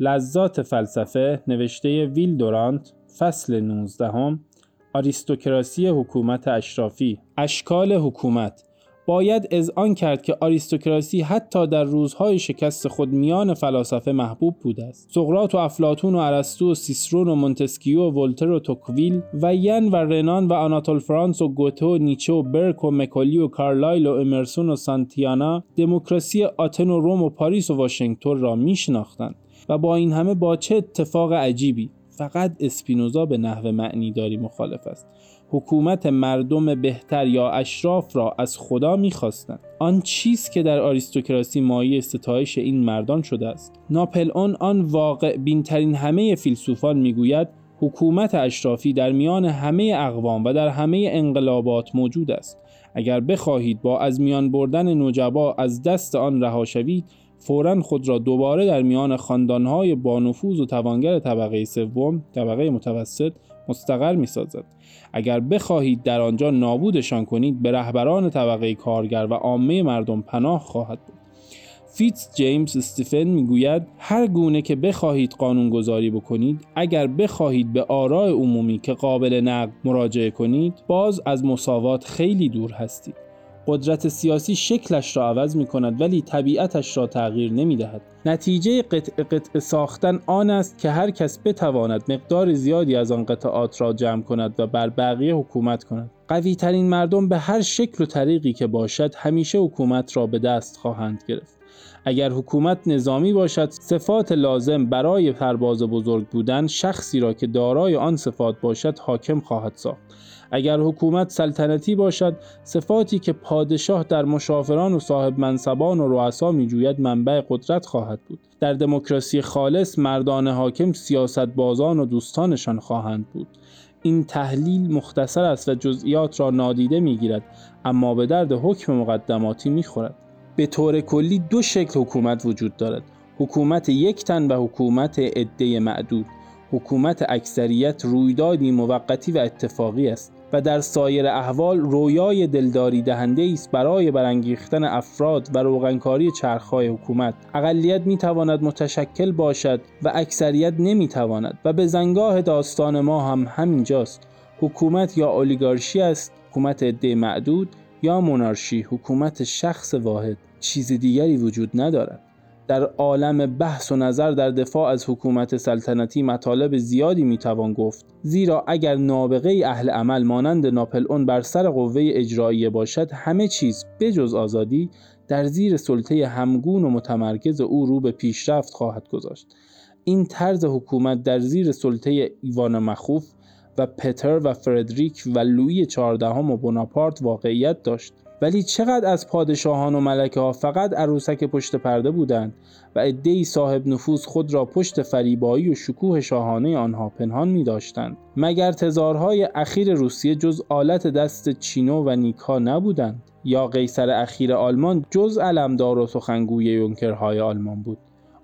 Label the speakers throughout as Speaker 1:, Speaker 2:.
Speaker 1: لذات فلسفه نوشته ویل دورانت فصل 19 آریستوکراسی حکومت اشرافی. اشکال حکومت. باید اذعان کرد که آریستوکراسی حتی در روزهای شکست خود میان فلاسفه محبوب بوده است. سقراط و افلاطون و ارسطو و سیسرون و مونتسکیو و ولتر و توکویل و تن و رنان و آناتول فرانس و گوته و نیچه و برک و مکالی و کارلایل و امرسون و سانتیانا دموکراسی آتن و روم و پاریس و واشنگتن را میشناختند. و با این همه با چه اتفاق عجیبی؟ فقط اسپینوزا به نحو معنی داری مخالف است. حکومت مردم بهتر یا اشراف را از خدا می‌خواستند. آن چیست که در آریستوکراسی مایه ستایش این مردان شده است؟ ناپل اون آن واقع بینترین همه فیلسوفان می‌گوید حکومت اشرافی در میان همه اقوام و در همه انقلابات موجود است. اگر بخواهید با از میان بردن نجبا از دست آن رها شوید فورا خود را دوباره در میان خاندانهای بانفوذ و توانگر طبقه سوم طبقه متوسط مستقر می سازد. اگر بخواهید در آنجا نابودشان کنید به رهبران طبقه کارگر و عامه مردم پناه خواهد بود فیتز جیمز استیفن می‌گوید هر گونه که بخواهید قانون گذاری بکنید اگر بخواهید به آراء عمومی که قابل نقد مراجعه کنید باز از مساوات خیلی دور هستید قدرت سیاسی شکلش را عوض می کند ولی طبیعتش را تغییر نمی دهد. نتیجه قطع قطع ساختن آن است که هر کس بتواند مقدار زیادی از آن قطعات را جمع کند و بر بقیه حکومت کند. قوی ترین مردم به هر شکل و طریقی که باشد همیشه حکومت را به دست خواهند گرفت. اگر حکومت نظامی باشد صفات لازم برای پرواز بزرگ بودن شخصی را که دارای آن صفات باشد حاکم خواهد ساخت. اگر حکومت سلطنتی باشد صفاتی که پادشاه در مشافران و صاحب منصبان و رؤسا میجوید منبع قدرت خواهد بود. در دموکراسی خالص مردان حاکم سیاست بازان و دوستانشان خواهند بود. این تحلیل مختصر است و جزئیات را نادیده می‌گیرد اما به درد حکم مقدماتی می‌خورد. به طور کلی دو شکل حکومت وجود دارد. حکومت یک تن و حکومت عده معدود. حکومت اکثریت رویدادی موقتی و اتفاقی است. و در سایر احوال رویای دلداری دهنده است برای برانگیختن افراد و روغنکاری چرخهای حکومت. اقلیت می تواند متشکل باشد و اکثریت نمی تواند و به زنگاه داستان ما هم همینجاست. حکومت یا اولیگارشی است حکومت عده معدود یا مونارشی حکومت شخص واحد. چیز دیگری وجود ندارد. در عالم بحث و نظر در دفاع از حکومت سلطنتی مطالب زیادی می‌توان گفت. زیرا اگر نابغه اهل عمل مانند ناپل اون بر سر قوه اجراییه باشد همه چیز بجز آزادی در زیر سلطه همگون و متمرکز او رو به پیشرفت خواهد گذاشت. این طرز حکومت در زیر سلطه ایوان مخوف و پتر و فردریک و لویی چهاردهم و بناپارت واقعیت داشت. ولی چقدر از پادشاهان و ملکه ها فقط عروسک پشت پرده بودند و عدهای صاحب نفوذ خود را پشت فریبایی و شکوه شاهانه آنها پنهان می داشتند مگر تزارهای اخیر روسیه جز آلت دست چینو و نیکا نبودند؟ یا قیصر اخیر آلمان جز علمدار و سخنگوی یونکرهای آلمان بود؟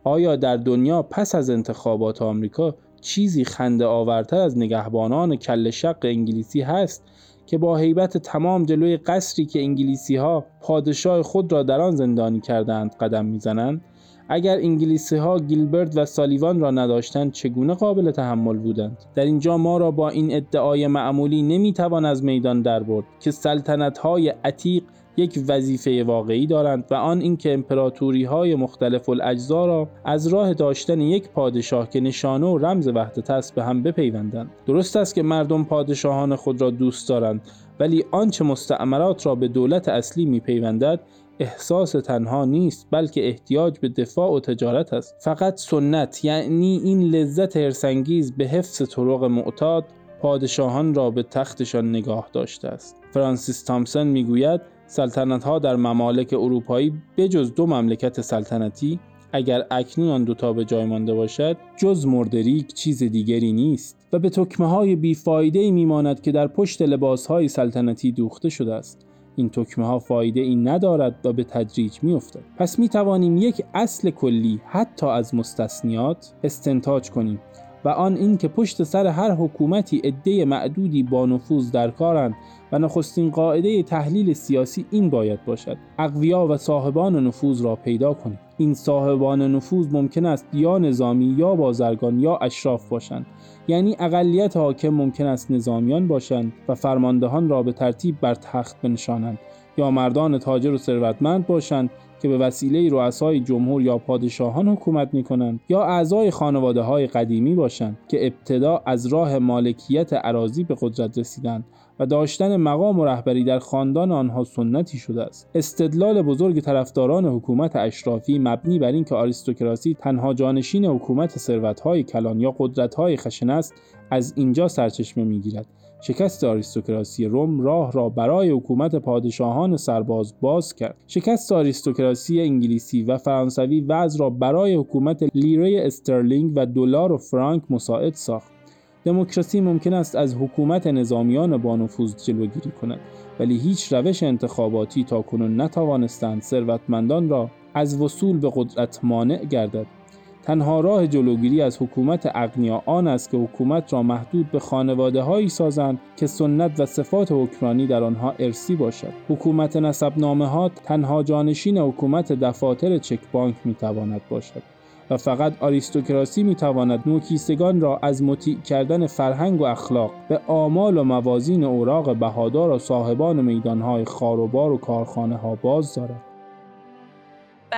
Speaker 1: آیا در دنیا پس از انتخابات آمریکا چیزی خنده آورتر از نگهبانان کل شق انگلیسی هست که با حیبت تمام جلوی قصری که انگلیسی ها پادشاه خود را در آن زندانی کردند قدم می‌زنند اگر انگلیسی ها گیلبرت و سالیوان را نداشتند چگونه قابل تحمل بودند؟ در اینجا ما را با این ادعای معمولی نمی‌توان از میدان در برد که سلطنت های عتیق یک وظیفه واقعی دارند و آن اینکه امپراتوری های مختلف الاجزا را از راه داشتن یک پادشاه که نشانه و رمز وحدت است به هم بپیوندند. درست است که مردم پادشاهان خود را دوست دارند ولی آنچه مستعمرات را به دولت اصلی میپیوندد احساس تنها نیست بلکه احتیاج به دفاع و تجارت است. فقط سنت یعنی این لذت هرسنگیز به حفظ طرق معتاد پادشاهان را به تختشان نگاه داشته است. فرانسیس تامسون می‌گوید سلطنت ها در ممالک اروپایی بجز دو مملکت سلطنتی اگر اکنون آن دوتا به جای مانده باشد جز مردریک چیز دیگری نیست و به تکمه های بیفایده میماند که در پشت لباس های سلطنتی دوخته شده است این تکمه ها فایده ای ندارد و به تدریج می افتد. پس می توانیم یک اصل کلی حتی از مستثنیات استنتاج کنیم و آن این که پشت سر هر حکومتی عده معدودی با نفوذ در کارند و نخستین قاعده تحلیل سیاسی این باید باشد. اقویا و صاحبان نفوذ را پیدا کنید. این صاحبان نفوذ ممکن است یا نظامی یا بازرگان یا اشراف باشند. یعنی اقلیت حاکم ممکن است نظامیان باشند و فرماندهان را به ترتیب بر تخت بنشانند. یا مردان تاجر و ثروتمند باشند که به وسیله رؤسای جمهور یا پادشاهان حکومت می کنند یا اعضای خانواده های قدیمی باشند که ابتدا از راه مالکیت عراضی به قدرت رسیدند و داشتن مقام و رهبری در خاندان آنها سنتی شده است. استدلال بزرگ طرفداران حکومت اشرافی مبنی بر اینکه آریستوکراسی تنها جانشین حکومت ثروتهای کلان یا قدرتهای خشن است از اینجا سرچشمه می‌گیرد. شکست آریستوکراسی روم راه را برای حکومت پادشاهان سرباز باز کرد. شکست آریستوکراسی انگلیسی و فرانسوی وضع را برای حکومت لیره استرلینگ و دلار و فرانک مساعد ساخت. دموکراسی ممکن است از حکومت نظامیان با نفوذ جلوگیری کند ولی هیچ روش انتخاباتی تا کنون نتوانستند ثروتمندان را از وصول به قدرت مانع گردد. تنها راه جلوگیری از حکومت اغنیا آن است که حکومت را محدود به خانواده هایی سازند که سنت و صفات حکمرانی در آنها ارسی باشد حکومت نسب نامه ها تنها جانشین حکومت دفاتر چک بانک می تواند باشد و فقط آریستوکراسی می تواند نوکیستگان را از مطیع کردن فرهنگ و اخلاق به آمال و موازین اوراق بهادار و صاحبان میدانهای خواربار و کارخانه ها باز دارد.